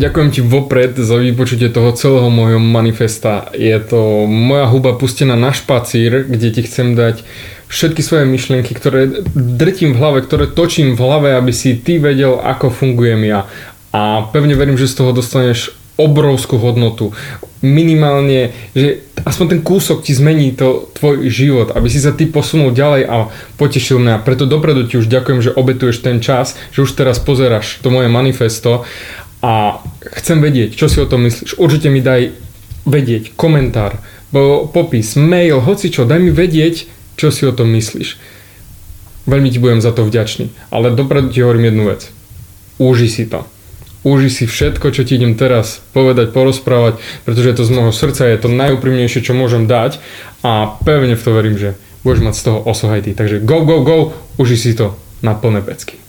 Ďakujem ti vopred za vypočutie toho celého môjho manifesta. Je to moja huba pustená na špacír, kde ti chcem dať všetky svoje myšlienky, ktoré drtím v hlave, ktoré točím v hlave, aby si ty vedel, ako fungujem ja. A pevne verím, že z toho dostaneš obrovskú hodnotu. Minimálne, že aspoň ten kúsok ti zmení to tvoj život, aby si sa ty posunul ďalej a potešil mňa. Preto dopredu ti už ďakujem, že obetuješ ten čas, že už teraz pozeráš to moje manifesto a chcem vedieť, čo si o tom myslíš. Určite mi daj vedieť, komentár, popis, mail, hoci čo, daj mi vedieť, čo si o tom myslíš. Veľmi ti budem za to vďačný. Ale dopredu ti hovorím jednu vec. Uži si to. Uži si všetko, čo ti idem teraz povedať, porozprávať, pretože je to z môjho srdca, je to najúprimnejšie, čo môžem dať a pevne v to verím, že budeš mať z toho osoch aj ty. Takže go, go, go, uži si to na plné pecky.